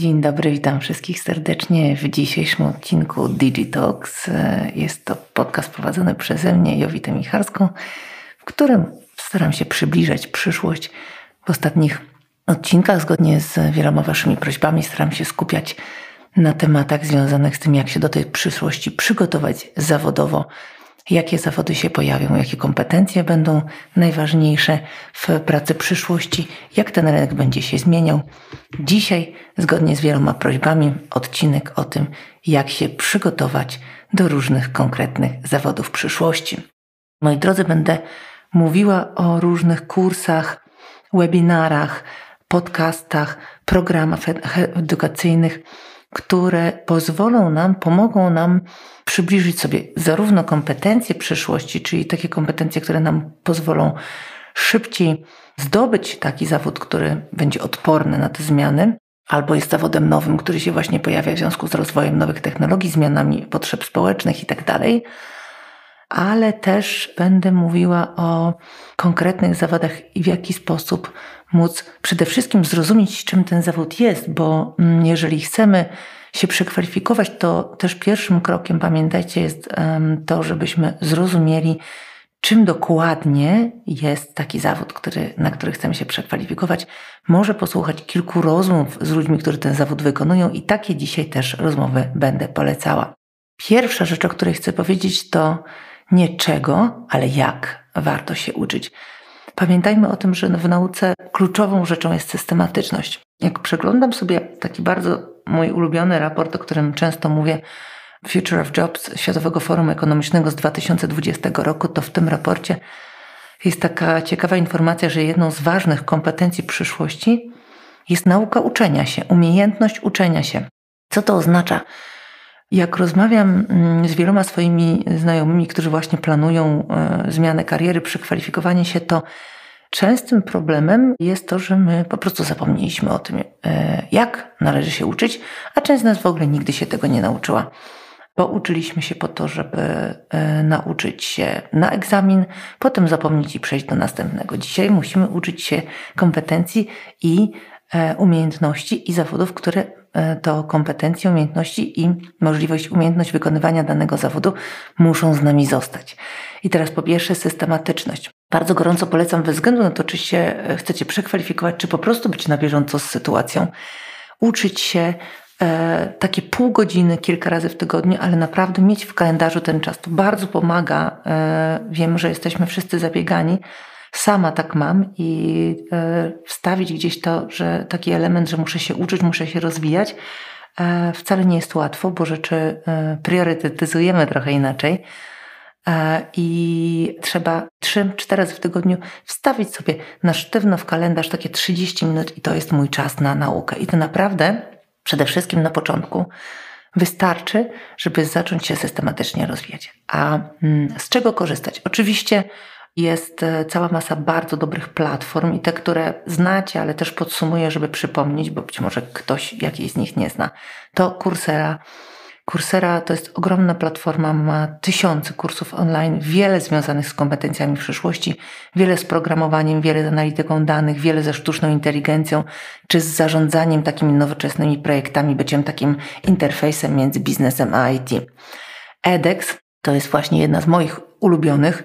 Dzień dobry, witam wszystkich serdecznie w dzisiejszym odcinku Digitalks. Jest to podcast prowadzony przeze mnie, Jowitę Micharską, w którym staram się przybliżać przyszłość. W ostatnich odcinkach, zgodnie z wieloma Waszymi prośbami, staram się skupiać na tematach związanych z tym, jak się do tej przyszłości przygotować zawodowo, jakie zawody się pojawią, jakie kompetencje będą najważniejsze w pracy przyszłości, jak ten rynek będzie się zmieniał. Dzisiaj, zgodnie z wieloma prośbami, odcinek o tym, jak się przygotować do różnych konkretnych zawodów przyszłości. Moi drodzy, będę mówiła o różnych kursach, webinarach, podcastach, programach edukacyjnych, które pozwolą nam, pomogą nam przybliżyć sobie zarówno kompetencje przyszłości, czyli takie kompetencje, które nam pozwolą szybciej zdobyć taki zawód, który będzie odporny na te zmiany, albo jest zawodem nowym, który się właśnie pojawia w związku z rozwojem nowych technologii, zmianami potrzeb społecznych itd. Tak Ale też będę mówiła o konkretnych zawodach i w jaki sposób móc przede wszystkim zrozumieć, czym ten zawód jest, bo mm, jeżeli chcemy się przekwalifikować, to też pierwszym krokiem, pamiętajcie, jest to, żebyśmy zrozumieli, czym dokładnie jest taki zawód, który, na który chcemy się przekwalifikować. Może posłuchać kilku rozmów z ludźmi, którzy ten zawód wykonują, i takie dzisiaj też rozmowy będę polecała. Pierwsza rzecz, o której chcę powiedzieć, to nie czego, ale jak warto się uczyć. Pamiętajmy o tym, że w nauce kluczową rzeczą jest systematyczność. Jak przeglądam sobie taki bardzo mój ulubiony raport, o którym często mówię, Future of Jobs Światowego Forum Ekonomicznego z 2020 roku, to w tym raporcie jest taka ciekawa informacja, że jedną z ważnych kompetencji przyszłości jest nauka uczenia się, umiejętność uczenia się. Co to oznacza? Jak rozmawiam mm, z wieloma swoimi znajomymi, którzy właśnie planują e, zmianę kariery, przekwalifikowanie się, to częstym problemem jest to, że my po prostu zapomnieliśmy o tym, e, jak należy się uczyć, a część z nas w ogóle nigdy się tego nie nauczyła. Bo uczyliśmy się po to, żeby e, nauczyć się na egzamin, potem zapomnieć i przejść do następnego. Dzisiaj musimy uczyć się kompetencji i umiejętności i zawodów, które to kompetencje, umiejętności i możliwość, umiejętność wykonywania danego zawodu muszą z nami zostać. I teraz po pierwsze systematyczność. Bardzo gorąco polecam bez względu na to, czy się e, chcecie przekwalifikować, czy po prostu być na bieżąco z sytuacją. Uczyć się e, takie pół godziny kilka razy w tygodniu, ale naprawdę mieć w kalendarzu ten czas. To bardzo pomaga. E, wiem, że jesteśmy wszyscy zabiegani, sama tak mam i e, wstawić gdzieś to, że taki element, że muszę się uczyć, muszę się rozwijać, e, wcale nie jest łatwo, bo rzeczy e, priorytetyzujemy trochę inaczej. I trzeba 3-4 razy w tygodniu wstawić sobie na sztywno w kalendarz takie 30 minut, i to jest mój czas na naukę. I to naprawdę przede wszystkim na początku wystarczy, żeby zacząć się systematycznie rozwijać. A mm, z czego korzystać? Oczywiście jest e, cała masa bardzo dobrych platform i te, które znacie, ale też podsumuję, żeby przypomnieć, bo być może ktoś jakiejś z nich nie zna. To Coursera. Coursera to jest ogromna platforma, ma tysiące kursów online, wiele związanych z kompetencjami przyszłości, wiele z programowaniem, wiele z analityką danych, wiele ze sztuczną inteligencją, czy z zarządzaniem takimi nowoczesnymi projektami, byciem takim interfejsem między biznesem a IT. edX to jest właśnie jedna z moich ulubionych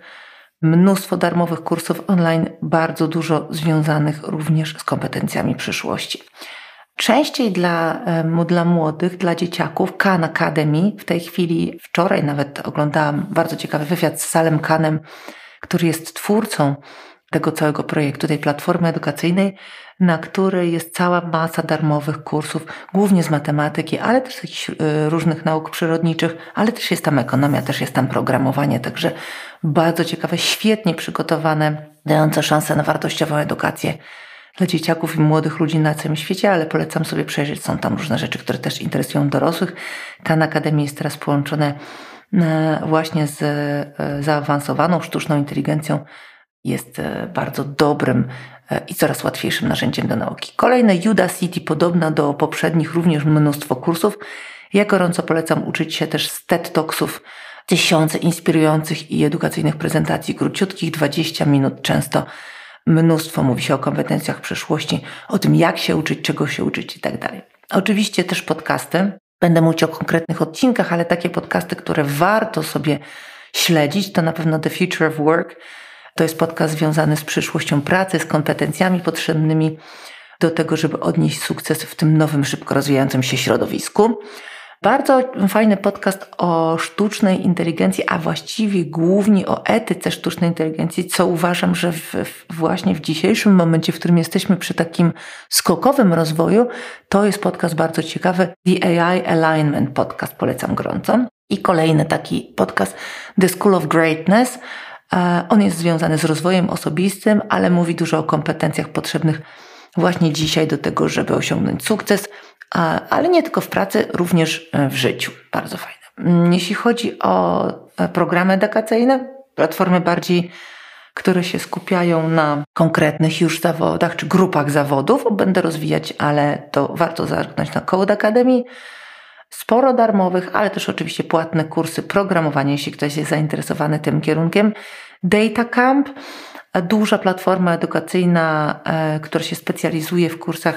mnóstwo darmowych kursów online, bardzo dużo związanych również z kompetencjami przyszłości. Częściej dla, dla młodych, dla dzieciaków, Khan Academy, w tej chwili, wczoraj nawet oglądałam bardzo ciekawy wywiad z Salem Khanem, który jest twórcą tego całego projektu, tej platformy edukacyjnej, na której jest cała masa darmowych kursów, głównie z matematyki, ale też z jakichś y, różnych nauk przyrodniczych, ale też jest tam ekonomia, też jest tam programowanie, także bardzo ciekawe, świetnie przygotowane, dające szansę na wartościową edukację dla dzieciaków i młodych ludzi na całym świecie, ale polecam sobie przejrzeć. Są tam różne rzeczy, które też interesują dorosłych. Kan Akademii jest teraz połączone e, właśnie z e, zaawansowaną sztuczną inteligencją. Jest bardzo dobrym i coraz łatwiejszym narzędziem do nauki. Kolejne Udacity, podobna do poprzednich, również mnóstwo kursów. Ja gorąco polecam uczyć się też z TED Talksów, tysiące inspirujących i edukacyjnych prezentacji, króciutkich, 20 minut często. Mnóstwo mówi się o kompetencjach przyszłości, o tym jak się uczyć, czego się uczyć i tak dalej. Oczywiście też podcasty. Będę mówić o konkretnych odcinkach, ale takie podcasty, które warto sobie śledzić, to na pewno The Future of Work. To jest podcast związany z przyszłością pracy, z kompetencjami potrzebnymi do tego, żeby odnieść sukces w tym nowym, szybko rozwijającym się środowisku. Bardzo fajny podcast o sztucznej inteligencji, a właściwie głównie o etyce sztucznej inteligencji, co uważam, że w, właśnie w dzisiejszym momencie, w którym jesteśmy przy takim skokowym rozwoju, to jest podcast bardzo ciekawy. The AI Alignment Podcast polecam gorąco. I kolejny taki podcast, The School of Greatness. E, on jest związany z rozwojem osobistym, ale mówi dużo o kompetencjach potrzebnych właśnie dzisiaj do tego, żeby osiągnąć sukces, ale nie tylko w pracy, również e, w życiu. Bardzo fajne. Mm, jeśli chodzi o e, programy edukacyjne, platformy bardziej, które się skupiają na konkretnych już zawodach czy grupach zawodów, będę rozwijać, ale to warto zerknąć na Code Academy. Sporo darmowych, ale też oczywiście płatne kursy programowania, jeśli ktoś jest zainteresowany tym kierunkiem. Data Camp, duża platforma edukacyjna, e, która się specjalizuje w kursach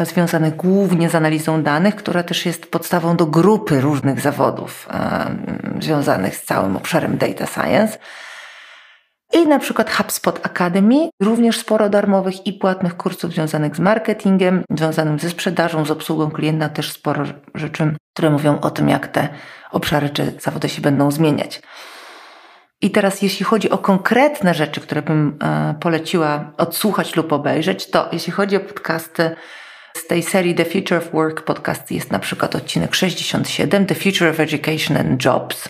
związanych głównie z analizą danych, która też jest podstawą do grupy różnych zawodów e, związanych z całym obszarem data science. I na przykład HubSpot Academy, również sporo darmowych i płatnych kursów związanych z marketingiem, związanym ze sprzedażą, z obsługą klienta, też sporo rzeczy, które mówią o tym, jak te obszary czy zawody się będą zmieniać. I teraz, jeśli chodzi o konkretne rzeczy, które bym e, poleciła odsłuchać lub obejrzeć, to jeśli chodzi o podcasty z tej serii The Future of Work podcast jest na przykład odcinek 67 The Future of Education and Jobs.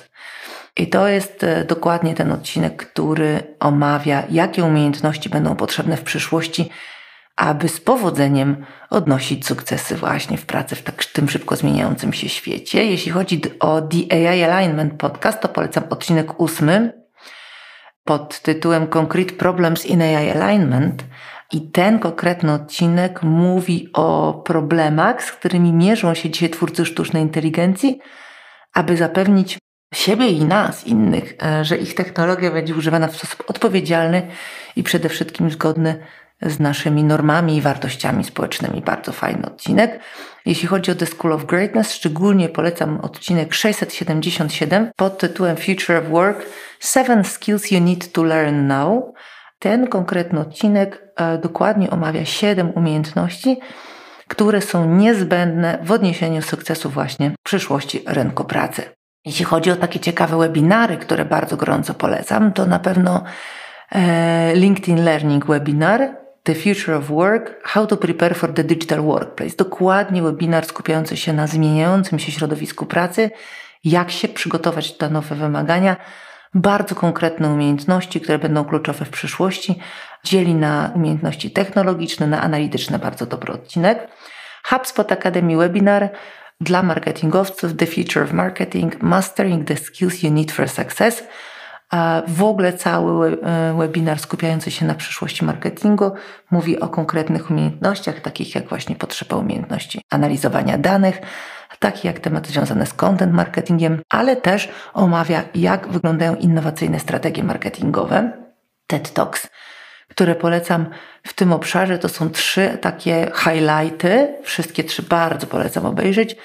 I to jest e, dokładnie ten odcinek, który omawia, jakie umiejętności będą potrzebne w przyszłości, aby z powodzeniem odnosić sukcesy właśnie w pracy w tak, tym szybko zmieniającym się świecie. Jeśli chodzi o The AI Alignment Podcast, to polecam odcinek ósmy pod tytułem Concrete Problems in AI Alignment. I ten konkretny odcinek mówi o problemach, z którymi mierzą się dzisiaj twórcy sztucznej inteligencji, aby zapewnić siebie i nas, innych, e, że ich technologia będzie używana w sposób odpowiedzialny i przede wszystkim zgodny z naszymi normami i wartościami społecznymi. Bardzo fajny odcinek. Jeśli chodzi o The School of Greatness, szczególnie polecam odcinek 677 pod tytułem Future of Work Seven Skills You Need to Learn Now. Ten konkretny odcinek e, dokładnie omawia siedem umiejętności, które są niezbędne w odniesieniu sukcesu właśnie w przyszłości rynku pracy. Jeśli chodzi o takie ciekawe webinary, które bardzo gorąco polecam, to na pewno e, LinkedIn Learning Webinar, The Future of Work, How to Prepare for the Digital Workplace. Dokładnie webinar skupiający się na zmieniającym się środowisku pracy, jak się przygotować na nowe wymagania, bardzo konkretne umiejętności, które będą kluczowe w przyszłości. Dzieli na umiejętności technologiczne, na analityczne, bardzo dobry odcinek. HubSpot Academy Webinar dla marketingowców The Future of Marketing Mastering the Skills You Need for Success. W ogóle cały e, webinar skupiający się na przyszłości marketingu mówi o konkretnych umiejętnościach, takich jak właśnie potrzeba umiejętności analizowania danych, takie jak tematy związane z content marketingiem, ale też omawia, jak wyglądają innowacyjne strategie marketingowe. TED Talks, które polecam w tym obszarze, to są trzy takie highlighty. Wszystkie trzy bardzo polecam obejrzeć.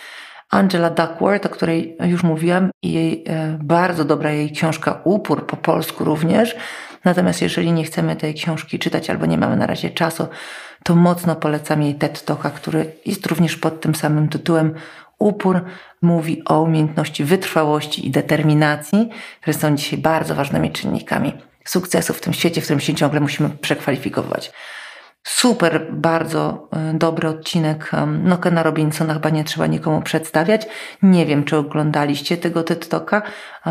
Angela Duckworth, o której już mówiłam, i jej e, bardzo dobra jej książka Upór po polsku również. Natomiast jeżeli nie chcemy tej książki czytać albo nie mamy na razie czasu, to mocno polecam jej TED Talka, który jest również pod tym samym tytułem Upór mówi o umiejętności wytrwałości i determinacji, które są dzisiaj bardzo ważnymi czynnikami sukcesu w tym świecie, w którym się ciągle musimy przekwalifikować. Super, bardzo e, dobry odcinek no, Kena Robinsona, chyba nie trzeba nikomu przedstawiać. Nie wiem, czy oglądaliście tego TED Talka.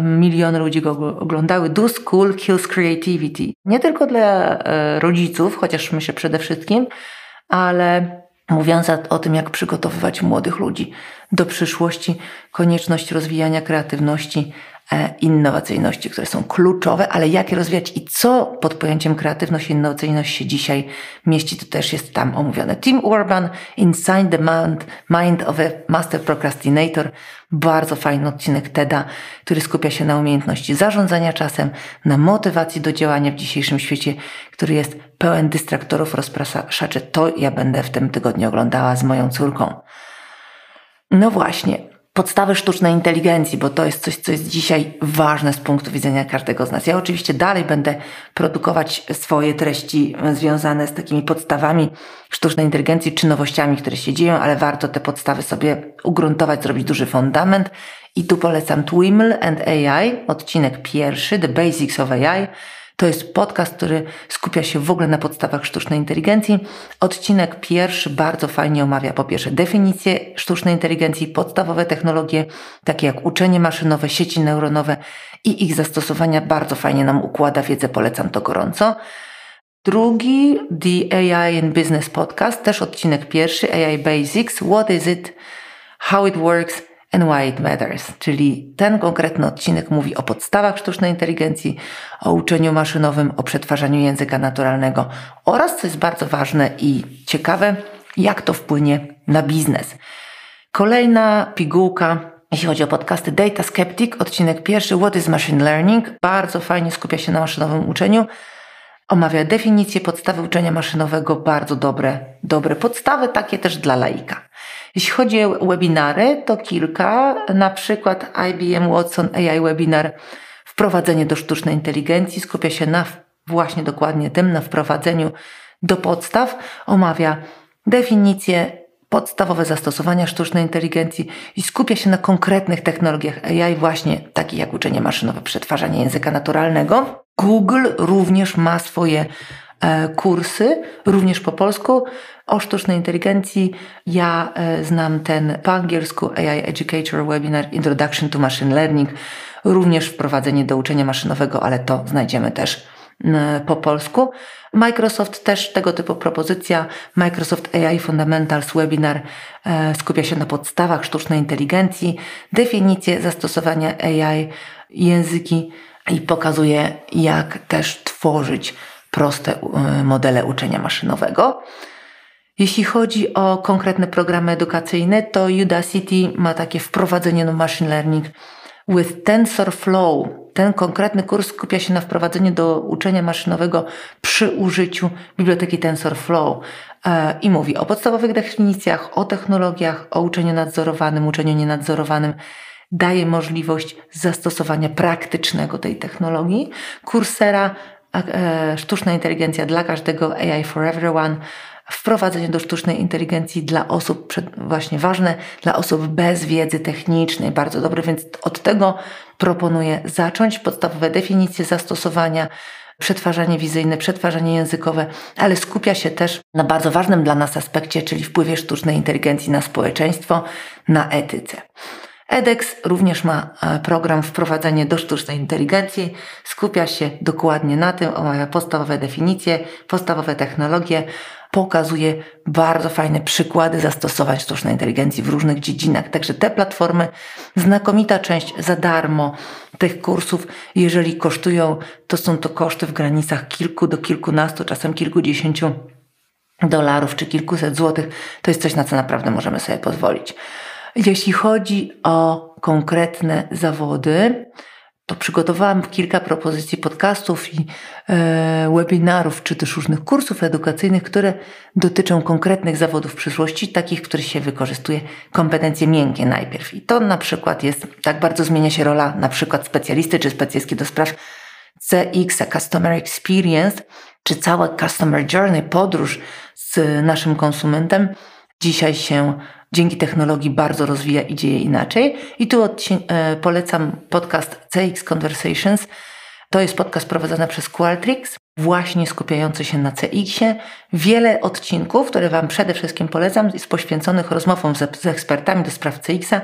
Miliony ludzi go oglądały. Do School Kills Creativity. Nie tylko dla e, rodziców, chociaż myślę przede wszystkim, ale mówiąc o tym, jak przygotowywać młodych ludzi do przyszłości, konieczność rozwijania kreatywności, innowacyjności, które są kluczowe, ale jak je rozwijać i co pod pojęciem kreatywność i innowacyjność się dzisiaj mieści, to też jest tam omówione. Tim Urban, Inside the Mind, Mind of a Master Procrastinator, bardzo fajny odcinek TEDa, który skupia się na umiejętności zarządzania czasem, na motywacji do działania w dzisiejszym świecie, który jest pełen dystraktorów, rozpraszaczy. To ja będę w tym tygodniu oglądała z moją córką. No właśnie, podstawy sztucznej inteligencji, bo to jest coś, co jest dzisiaj ważne z punktu widzenia każdego z nas. Ja oczywiście dalej będę produkować swoje treści związane z takimi podstawami sztucznej inteligencji czy nowościami, które się dzieją, ale warto te podstawy sobie ugruntować, zrobić duży fundament. I tu polecam Twiml and AI, odcinek pierwszy, The Basics of AI to jest podcast, który skupia się w ogóle na podstawach sztucznej inteligencji. Odcinek pierwszy bardzo fajnie omawia po pierwsze definicję sztucznej inteligencji, podstawowe technologie, takie jak uczenie maszynowe, sieci neuronowe i ich zastosowania. Bardzo fajnie nam układa wiedzę, polecam to gorąco. Drugi, The AI in Business Podcast, też odcinek pierwszy, AI Basics, What is it, How it works and why it matters. Czyli ten konkretny odcinek mówi o podstawach sztucznej inteligencji, o uczeniu maszynowym, o przetwarzaniu języka naturalnego oraz, co jest bardzo ważne i ciekawe, jak to wpłynie na biznes. Kolejna pigułka, jeśli chodzi o podcasty Data Skeptic, odcinek pierwszy What is Machine Learning? Bardzo fajnie skupia się na maszynowym uczeniu. Omawia definicję podstawy uczenia maszynowego, bardzo dobre, dobre podstawy, takie też dla laika. Jeśli chodzi o webinary, to kilka, na przykład IBM Watson AI Webinar Wprowadzenie do sztucznej inteligencji skupia się na właśnie dokładnie tym, na wprowadzeniu do podstaw, omawia definicje, podstawowe zastosowania sztucznej inteligencji i skupia się na konkretnych technologiach AI, właśnie takich jak uczenie maszynowe, przetwarzanie języka naturalnego. Google również ma swoje kursy, również po polsku o sztucznej inteligencji. Ja e, znam ten po angielsku AI Educator Webinar Introduction to Machine Learning, również wprowadzenie do uczenia maszynowego, ale to znajdziemy też po polsku. Microsoft też tego typu propozycja. Microsoft AI Fundamentals Webinar e, skupia się na podstawach sztucznej inteligencji, definicje zastosowania AI, języki i pokazuje, jak też tworzyć proste modele uczenia maszynowego. Jeśli chodzi o konkretne programy edukacyjne, to Udacity ma takie wprowadzenie do machine learning with TensorFlow. Ten konkretny kurs skupia się na wprowadzeniu do uczenia maszynowego przy użyciu biblioteki TensorFlow e, i mówi o podstawowych definicjach, o technologiach, o uczeniu nadzorowanym, uczeniu nienadzorowanym. Daje możliwość zastosowania praktycznego tej technologii. Coursera, e, sztuczna inteligencja dla każdego, AI for everyone wprowadzenie do sztucznej inteligencji dla osób, właśnie ważne, dla osób bez wiedzy technicznej, bardzo dobre, więc od tego proponuję zacząć. Podstawowe definicje zastosowania, przetwarzanie wizyjne, przetwarzanie językowe, ale skupia się też na bardzo ważnym dla nas aspekcie, czyli wpływie sztucznej inteligencji na społeczeństwo, na etyce. edX również ma e, program wprowadzenie do sztucznej inteligencji. Skupia się dokładnie na tym, omawia podstawowe definicje, podstawowe technologie, pokazuje bardzo fajne przykłady zastosowań sztucznej inteligencji w różnych dziedzinach. Także te platformy, znakomita część za darmo tych kursów, jeżeli kosztują, to są to koszty w granicach kilku do kilkunastu, czasem kilkudziesięciu dolarów czy kilkuset złotych. To jest coś, na co naprawdę możemy sobie pozwolić. Jeśli chodzi o konkretne zawody, to przygotowałam kilka propozycji podcastów i e, webinarów, czy też różnych kursów edukacyjnych, które dotyczą konkretnych zawodów przyszłości, takich, w których się wykorzystuje kompetencje miękkie najpierw. I to na przykład jest, tak bardzo zmienia się rola na przykład specjalisty czy specjalistki do spraw CX, Customer Experience, czy cała Customer Journey, podróż z naszym konsumentem, dzisiaj się dzięki technologii bardzo rozwija i dzieje inaczej. I tu e, polecam podcast CX Conversations. To jest podcast prowadzony przez Qualtrics, właśnie skupiający się na CX-ie. Wiele odcinków, które Wam przede wszystkim polecam, jest poświęconych rozmowom z, z ekspertami do spraw CX-a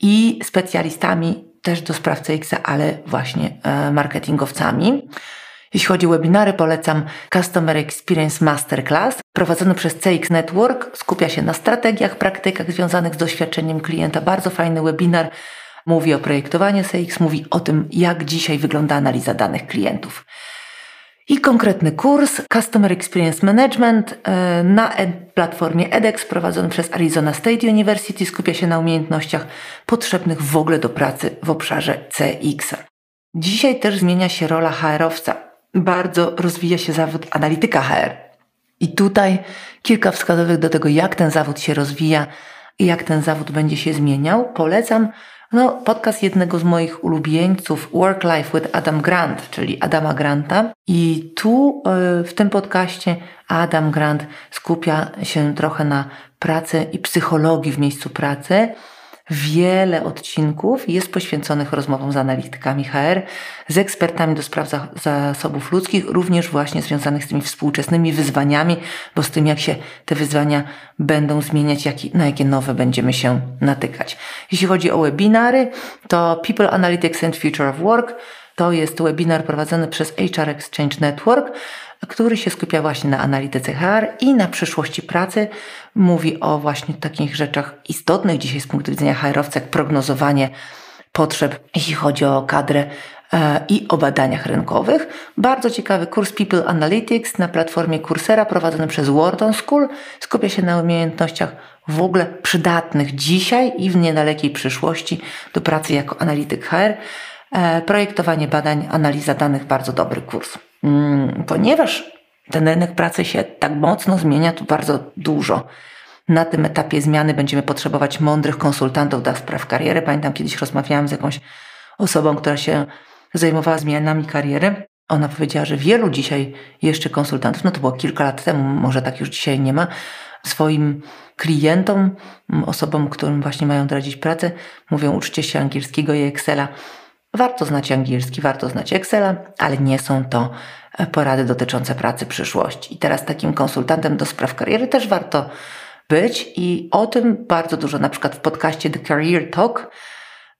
i specjalistami też do spraw CX-a, ale właśnie e, marketingowcami. Jeśli chodzi o webinary, polecam Customer Experience Masterclass. Prowadzony przez CX Network skupia się na strategiach, praktykach związanych z doświadczeniem klienta. Bardzo fajny webinar. Mówi o projektowaniu CX, mówi o tym, jak dzisiaj wygląda analiza danych klientów. I konkretny kurs Customer Experience Management e, na ed platformie edX prowadzony przez Arizona State University skupia się na umiejętnościach potrzebnych w ogóle do pracy w obszarze CX. Dzisiaj też zmienia się rola HR-owca bardzo rozwija się zawód analityka HR. I tutaj kilka wskazówek do tego, jak ten zawód się rozwija. i jak ten zawód będzie się zmieniał, polecam no, podcast jednego z moich ulubieńców, Work Life with Adam Grant, czyli Adama Granta. I tu e, w tym podcaście Adam Grant skupia się trochę na pracy i psychologii w miejscu pracy Wiele odcinków jest poświęconych rozmowom z analitykami HR, z ekspertami do spraw zasobów ludzkich, również właśnie związanych z tymi współczesnymi wyzwaniami, bo z tym, jak się te wyzwania będą zmieniać, jak, na jakie nowe będziemy się natykać. Jeśli chodzi o webinary, to People Analytics and Future of Work to jest webinar prowadzony przez HR Exchange Network który się skupia właśnie na analityce HR i na przyszłości pracy. Mówi o właśnie takich rzeczach istotnych dzisiaj z punktu widzenia HR-owca, jak prognozowanie potrzeb, jeśli chodzi o kadrę e, i o badaniach rynkowych. Bardzo ciekawy kurs People Analytics na platformie Coursera prowadzony przez Wharton School. Skupia się na umiejętnościach w ogóle przydatnych dzisiaj i w niedalekiej przyszłości do pracy jako analityk HR. E, projektowanie badań, analiza danych, bardzo dobry kurs. Mm, ponieważ ten rynek pracy się tak mocno zmienia, tu bardzo dużo. Na tym etapie zmiany będziemy potrzebować mądrych konsultantów do spraw kariery. Pamiętam, kiedyś rozmawiałam z jakąś osobą, która się zajmowała zmianami kariery. Ona powiedziała, że wielu dzisiaj jeszcze konsultantów, no to było kilka lat temu, może tak już dzisiaj nie ma, swoim klientom, osobom, którym właśnie mają doradzić pracę, mówią uczcie się angielskiego i Excela. Warto znać angielski, warto znać Excela, ale nie są to e, porady dotyczące pracy przyszłości. I teraz takim konsultantem do spraw kariery też warto być i o tym bardzo dużo, na przykład w podcaście The Career Talk.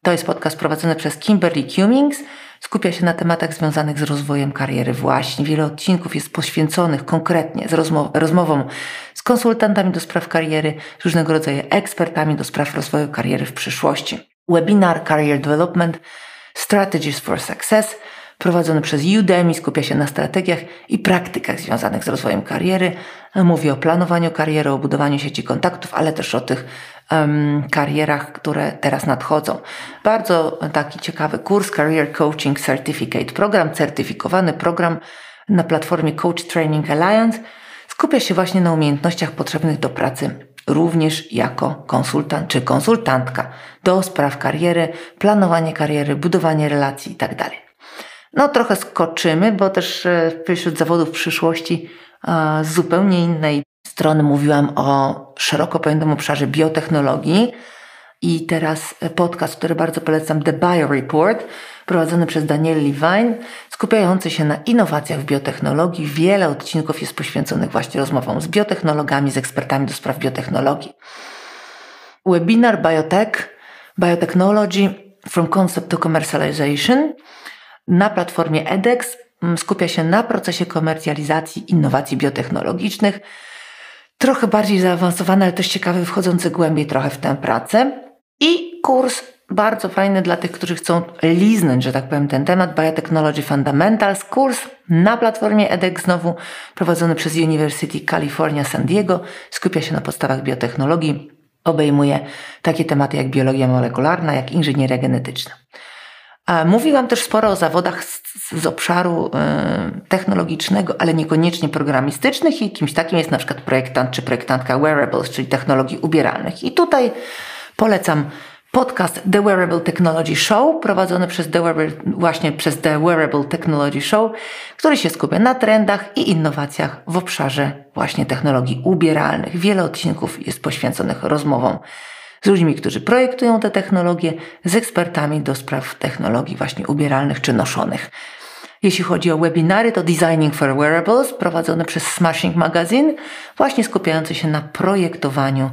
To jest podcast prowadzony przez Kimberly Cummings. Skupia się na tematach związanych z rozwojem kariery właśnie. Wiele odcinków jest poświęconych konkretnie z rozmow rozmową z konsultantami do spraw kariery, z różnego rodzaju ekspertami do spraw rozwoju kariery w przyszłości. Webinar Career Development Strategies for Success, prowadzony przez Udemy, skupia się na strategiach i praktykach związanych z rozwojem kariery. Mówi o planowaniu kariery, o budowaniu sieci kontaktów, ale też o tych um, karierach, które teraz nadchodzą. Bardzo taki ciekawy kurs Career Coaching Certificate, program certyfikowany, program na platformie Coach Training Alliance. Skupia się właśnie na umiejętnościach potrzebnych do pracy również jako konsultant czy konsultantka do spraw kariery, planowanie kariery, budowanie relacji itd. Tak no trochę skoczymy, bo też e, wśród zawodów przyszłości z zupełnie innej strony mówiłam o szeroko pojętym obszarze biotechnologii i teraz podcast, który bardzo polecam, The Bio Report, prowadzony przez Daniel Levine, skupiający się na innowacjach w biotechnologii. Wiele odcinków jest poświęconych właśnie rozmowom z biotechnologami, z ekspertami do spraw biotechnologii. Webinar Biotech, Biotechnology from Concept to Commercialization na platformie edX mm, skupia się na procesie komercjalizacji innowacji biotechnologicznych. Trochę bardziej zaawansowany, ale też ciekawy, wchodzący głębiej trochę w tę pracę. I kurs bardzo fajny dla tych, którzy chcą liznąć, że tak powiem, ten temat. Biotechnology Fundamentals, kurs na platformie edX znowu prowadzony przez University California San Diego. Skupia się na podstawach biotechnologii. Obejmuje takie tematy jak biologia molekularna, jak inżynieria genetyczna. Mówiłam też sporo o zawodach z, z obszaru y, technologicznego, ale niekoniecznie programistycznych i kimś takim jest na przykład projektant czy projektantka wearables, czyli technologii ubieralnych. I tutaj polecam podcast The Wearable Technology Show, prowadzony przez The Wearable, właśnie przez The Wearable Technology Show, który się skupia na trendach i innowacjach w obszarze właśnie technologii ubieralnych. Wiele odcinków jest poświęconych rozmowom z ludźmi, którzy projektują te technologie, z ekspertami do spraw technologii właśnie ubieralnych czy noszonych. Jeśli chodzi o webinary, to Designing for Wearables, prowadzone przez Smashing Magazine, właśnie skupiający się na projektowaniu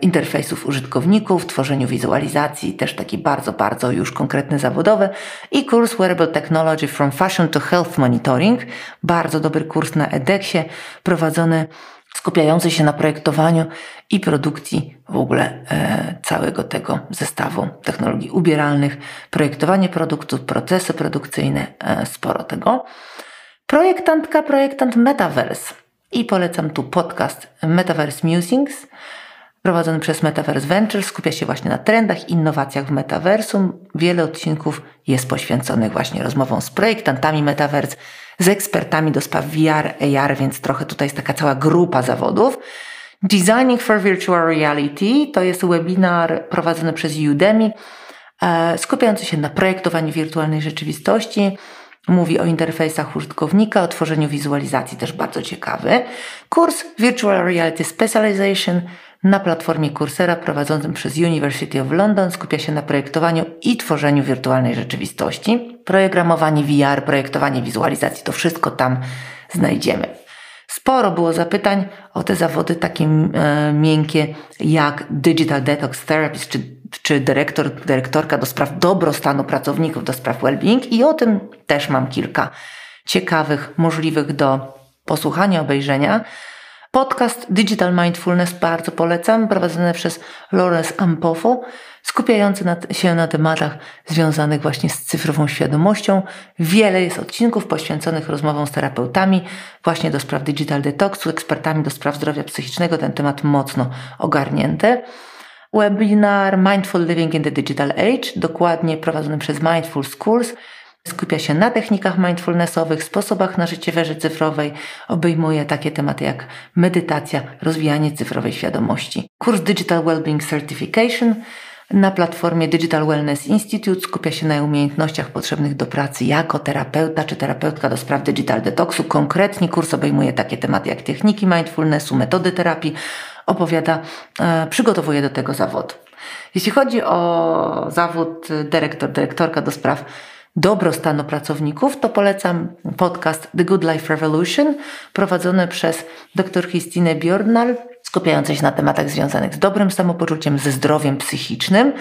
interfejsów użytkowników, tworzeniu wizualizacji, też taki bardzo, bardzo już konkretny zawodowy i kurs Wearable Technology from Fashion to Health Monitoring, bardzo dobry kurs na edXie, prowadzony skupiający się na projektowaniu i produkcji w ogóle e, całego tego zestawu technologii ubieralnych, projektowanie produktów, procesy produkcyjne, e, sporo tego. Projektantka, projektant Metaverse. I polecam tu podcast Metaverse Musings, prowadzony przez Metaverse Ventures. Skupia się właśnie na trendach, innowacjach w metaversum. Wiele odcinków jest poświęconych właśnie rozmowom z projektantami Metaverse, z ekspertami do spraw VR, AR, więc trochę tutaj jest taka cała grupa zawodów. Designing for Virtual Reality to jest webinar prowadzony przez Udemy, e, skupiający się na projektowaniu wirtualnej rzeczywistości. Mówi o interfejsach użytkownika, o tworzeniu wizualizacji, też bardzo ciekawy. Kurs Virtual Reality Specialization na platformie Coursera prowadzonym przez University of London skupia się na projektowaniu i tworzeniu wirtualnej rzeczywistości. Programowanie VR, projektowanie wizualizacji, to wszystko tam znajdziemy. Sporo było zapytań o te zawody takie e, miękkie jak Digital Detox Therapist czy, czy dyrektor, dyrektorka do spraw dobrostanu pracowników, do spraw well-being i o tym też mam kilka ciekawych, możliwych do posłuchania, obejrzenia. Podcast Digital Mindfulness bardzo polecam, prowadzony przez Lawrence Ampofo, skupiający się na tematach związanych właśnie z cyfrową świadomością. Wiele jest odcinków poświęconych rozmowom z terapeutami właśnie do spraw digital detoxu, ekspertami do spraw zdrowia psychicznego, ten temat mocno ogarnięty. Webinar Mindful Living in the Digital Age, dokładnie prowadzony przez Mindful Schools, Skupia się na technikach mindfulnessowych, sposobach na życie w erze cyfrowej, obejmuje takie tematy jak medytacja, rozwijanie cyfrowej świadomości. Kurs Digital Wellbeing Certification na platformie Digital Wellness Institute skupia się na umiejętnościach potrzebnych do pracy jako terapeuta czy terapeutka do spraw digital detoxu. Konkretnie kurs obejmuje takie tematy jak techniki mindfulnessu, metody terapii, opowiada, e, przygotowuje do tego zawodu. Jeśli chodzi o zawód dyrektor, dyrektorka do spraw dobrostanu pracowników, to polecam podcast The Good Life Revolution prowadzony przez dr Christine Bjornal, skupiający się na tematach związanych z dobrym samopoczuciem, ze zdrowiem psychicznym.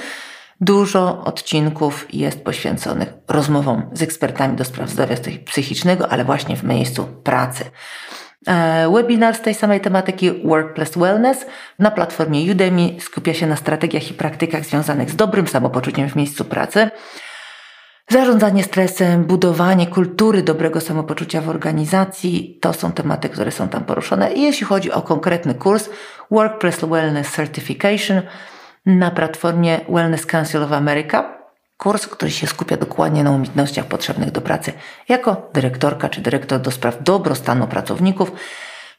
Dużo odcinków jest poświęconych rozmowom z ekspertami do spraw zdrowia psychicznego, ale właśnie w miejscu pracy. E, webinar z tej samej tematyki Workplace Wellness na platformie Udemy skupia się na strategiach i praktykach związanych z dobrym samopoczuciem w miejscu pracy. Zarządzanie stresem, budowanie kultury dobrego samopoczucia w organizacji to są tematy, które są tam poruszone. I jeśli chodzi o konkretny kurs Workplace Wellness Certification na platformie Wellness Council of America, kurs, który się skupia dokładnie na umiejętnościach potrzebnych do pracy jako dyrektorka czy dyrektor do spraw dobrostanu pracowników,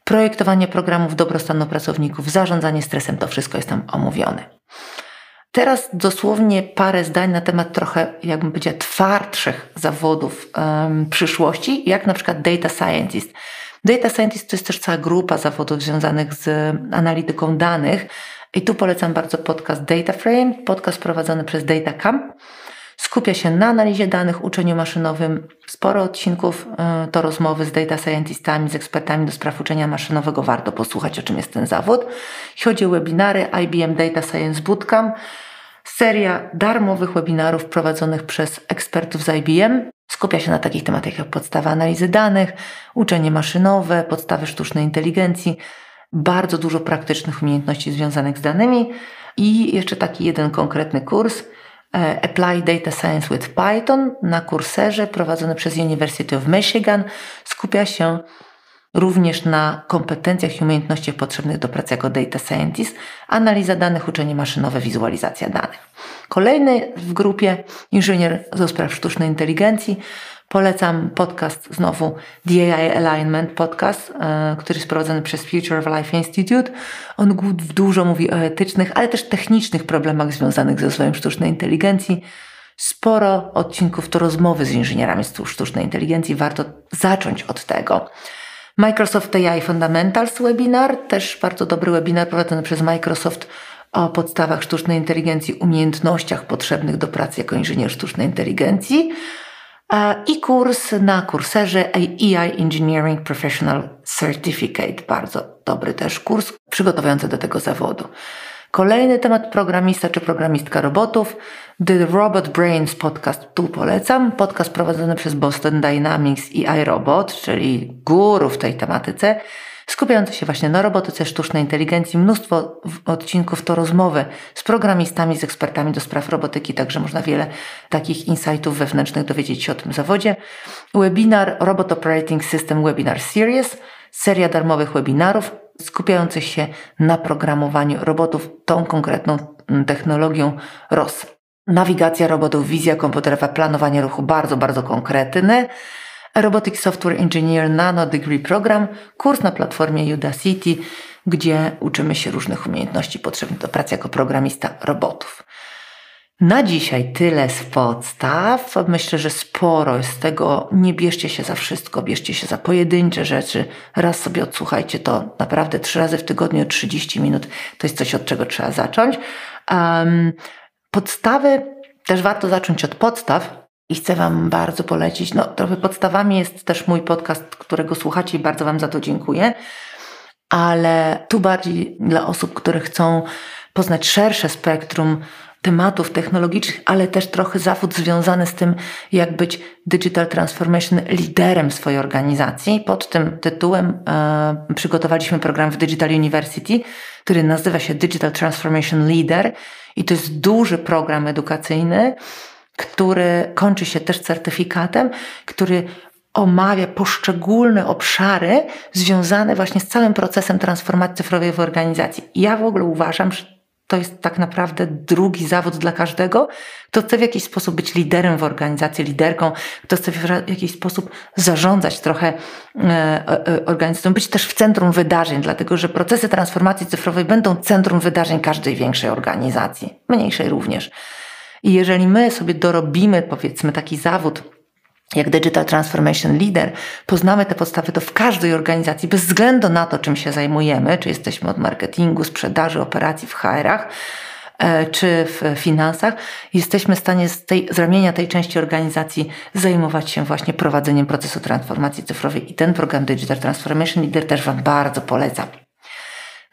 projektowanie programów dobrostanu pracowników, zarządzanie stresem, to wszystko jest tam omówione. Teraz dosłownie parę zdań na temat trochę, jakbym powiedziała, twardszych zawodów um, przyszłości, jak na przykład data scientist. Data scientist to jest też cała grupa zawodów związanych z analityką danych. I tu polecam bardzo podcast Data Frame, podcast prowadzony przez Data Camp. Skupia się na analizie danych, uczeniu maszynowym. Sporo odcinków e, to rozmowy z data scientistami, z ekspertami do spraw uczenia maszynowego. Warto posłuchać, o czym jest ten zawód. Chodzi o webinary, IBM Data Science Bootcamp, seria darmowych webinarów prowadzonych przez ekspertów z IBM. Skupia się na takich tematach jak podstawa analizy danych, uczenie maszynowe, podstawy sztucznej inteligencji, bardzo dużo praktycznych umiejętności związanych z danymi i jeszcze taki jeden konkretny kurs – Apply Data Science with Python na kurserze prowadzony przez University of Michigan skupia się również na kompetencjach i umiejętnościach potrzebnych do pracy jako data scientist, analiza danych, uczenie maszynowe, wizualizacja danych. Kolejny w grupie inżynier do spraw sztucznej inteligencji Polecam podcast znowu The AI Alignment Podcast, e, który jest prowadzony przez Future of Life Institute. On dużo mówi o etycznych, ale też technicznych problemach związanych ze rozwojem sztucznej inteligencji. Sporo odcinków to rozmowy z inżynierami sztucznej inteligencji. Warto zacząć od tego. Microsoft AI Fundamentals webinar, też bardzo dobry webinar prowadzony przez Microsoft o podstawach sztucznej inteligencji, umiejętnościach potrzebnych do pracy jako inżynier sztucznej inteligencji i kurs na kurserze AI Engineering Professional Certificate. Bardzo dobry też kurs przygotowujący do tego zawodu. Kolejny temat programista czy programistka robotów. The Robot Brains podcast tu polecam. Podcast prowadzony przez Boston Dynamics i iRobot, czyli guru w tej tematyce skupiający się właśnie na robotyce sztucznej inteligencji. Mnóstwo odcinków to rozmowy z programistami, z ekspertami do spraw robotyki, także można wiele takich insightów wewnętrznych dowiedzieć się o tym zawodzie. Webinar Robot Operating System Webinar Series, seria darmowych webinarów skupiających się na programowaniu robotów tą konkretną mm, technologią ROS. Nawigacja robotów, wizja komputerowa, planowanie ruchu bardzo, bardzo konkretne. Robotic Software Engineer Nano Degree Program, kurs na platformie Udacity, gdzie uczymy się różnych umiejętności potrzebnych do pracy jako programista robotów. Na dzisiaj tyle z podstaw. Myślę, że sporo jest z tego. Nie bierzcie się za wszystko, bierzcie się za pojedyncze rzeczy. Raz sobie odsłuchajcie to naprawdę trzy razy w tygodniu, 30 minut. To jest coś, od czego trzeba zacząć. Um, podstawy też warto zacząć od podstaw. I chcę Wam bardzo polecić. No, trochę podstawami jest też mój podcast, którego słuchacie i bardzo Wam za to dziękuję. Ale tu bardziej dla osób, które chcą poznać szersze spektrum tematów technologicznych, ale też trochę zawód związany z tym, jak być digital transformation liderem swojej organizacji. Pod tym tytułem e, przygotowaliśmy program w Digital University, który nazywa się Digital Transformation Leader i to jest duży program edukacyjny, który kończy się też certyfikatem, który omawia poszczególne obszary związane właśnie z całym procesem transformacji cyfrowej w organizacji. Ja w ogóle uważam, że to jest tak naprawdę drugi zawód dla każdego, kto chce w jakiś sposób być liderem w organizacji, liderką, kto chce w jakiś sposób zarządzać trochę e, e, organizacją, być też w centrum wydarzeń, dlatego że procesy transformacji cyfrowej będą centrum wydarzeń każdej większej organizacji, mniejszej również. I jeżeli my sobie dorobimy, powiedzmy, taki zawód, jak Digital Transformation Leader, poznamy te podstawy, to w każdej organizacji, bez względu na to, czym się zajmujemy, czy jesteśmy od marketingu, sprzedaży, operacji w HR-ach, e, czy w finansach, jesteśmy w stanie z, tej, z ramienia tej części organizacji zajmować się właśnie prowadzeniem procesu transformacji cyfrowej i ten program Digital Transformation Leader też Wam bardzo polecam.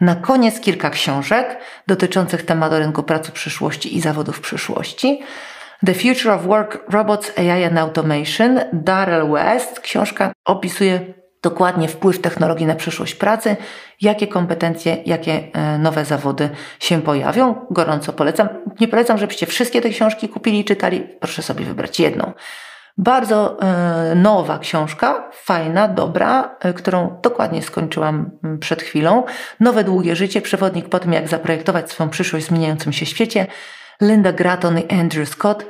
Na koniec kilka książek dotyczących tematu rynku pracy przyszłości i zawodów przyszłości. The Future of Work, Robots, AI and Automation, Darrell West. Książka opisuje dokładnie wpływ technologii na przyszłość pracy, jakie kompetencje, jakie e, nowe zawody się pojawią. Gorąco polecam. Nie polecam, żebyście wszystkie te książki kupili i czytali. Proszę sobie wybrać jedną. Bardzo e, nowa książka, fajna, dobra, e, którą dokładnie skończyłam przed chwilą. Nowe długie życie, przewodnik po tym, jak zaprojektować swoją przyszłość w zmieniającym się świecie. Linda Gratton i Andrew Scott.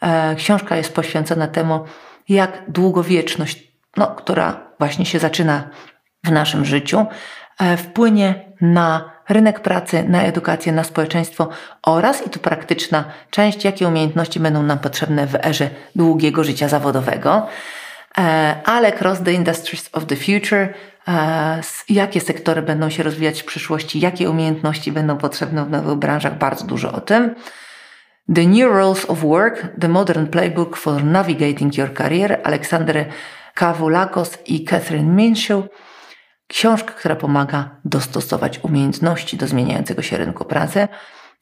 E, książka jest poświęcona temu, jak długowieczność, no, która właśnie się zaczyna w naszym życiu, wpłynie na rynek pracy, na edukację, na społeczeństwo oraz, i tu praktyczna część, jakie umiejętności będą nam potrzebne w erze długiego życia zawodowego. E, ale Cross the Industries of the Future, e, jakie sektory będą się rozwijać w przyszłości, jakie umiejętności będą potrzebne w nowych branżach, bardzo dużo o tym. The New Roles of Work, The Modern Playbook for Navigating Your Career, Aleksander Kawulakos i Catherine Minshew. Książka, która pomaga dostosować umiejętności do zmieniającego się rynku pracy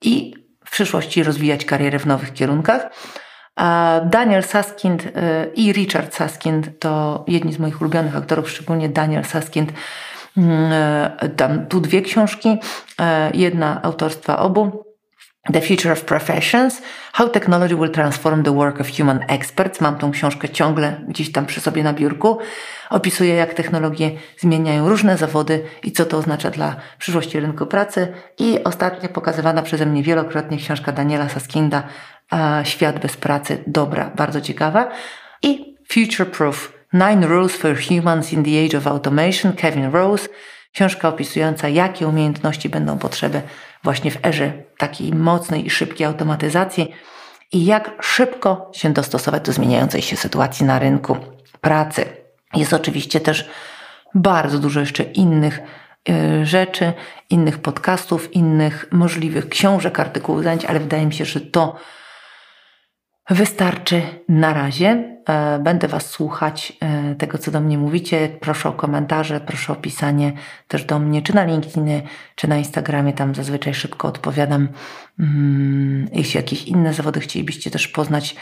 i w przyszłości rozwijać karierę w nowych kierunkach. Daniel Saskind y, i Richard Saskind to jedni z moich ulubionych aktorów, szczególnie Daniel Saskind. Tam y, tu dwie książki, y, jedna autorstwa obu. The Future of Professions, How Technology Will Transform the Work of Human Experts. Mam tą książkę ciągle gdzieś tam przy sobie na biurku. Opisuje, jak technologie zmieniają różne zawody i co to oznacza dla przyszłości rynku pracy. I ostatnio pokazywana przeze mnie wielokrotnie książka Daniela Saskinda Świat bez pracy. Dobra, bardzo ciekawa. I Future Proof Nine Rules for Humans in the Age of Automation Kevin Rose. Książka opisująca, jakie umiejętności będą potrzeby właśnie w erze takiej mocnej i szybkiej automatyzacji i jak szybko się dostosować do zmieniającej się sytuacji na rynku pracy. Jest oczywiście też bardzo dużo jeszcze innych y, rzeczy, innych podcastów, innych możliwych książek, artykułów, zajęć, ale wydaje mi się, że to wystarczy na razie. E, będę Was słuchać e, tego, co do mnie mówicie. Proszę o komentarze, proszę o pisanie też do mnie, czy na LinkedInie, czy na Instagramie. Tam zazwyczaj szybko odpowiadam. Mm, jeśli jakieś inne zawody chcielibyście też poznać,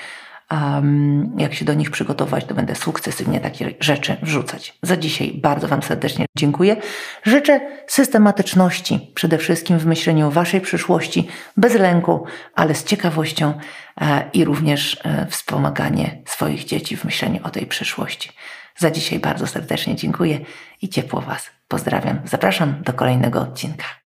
jak się do nich przygotować, to będę sukcesywnie takie rzeczy wrzucać. Za dzisiaj bardzo Wam serdecznie dziękuję. Życzę systematyczności, przede wszystkim w myśleniu o Waszej przyszłości, bez lęku, ale z ciekawością e, i również e, wspomaganie swoich dzieci w myśleniu o tej przyszłości. Za dzisiaj bardzo serdecznie dziękuję i ciepło Was pozdrawiam. Zapraszam do kolejnego odcinka.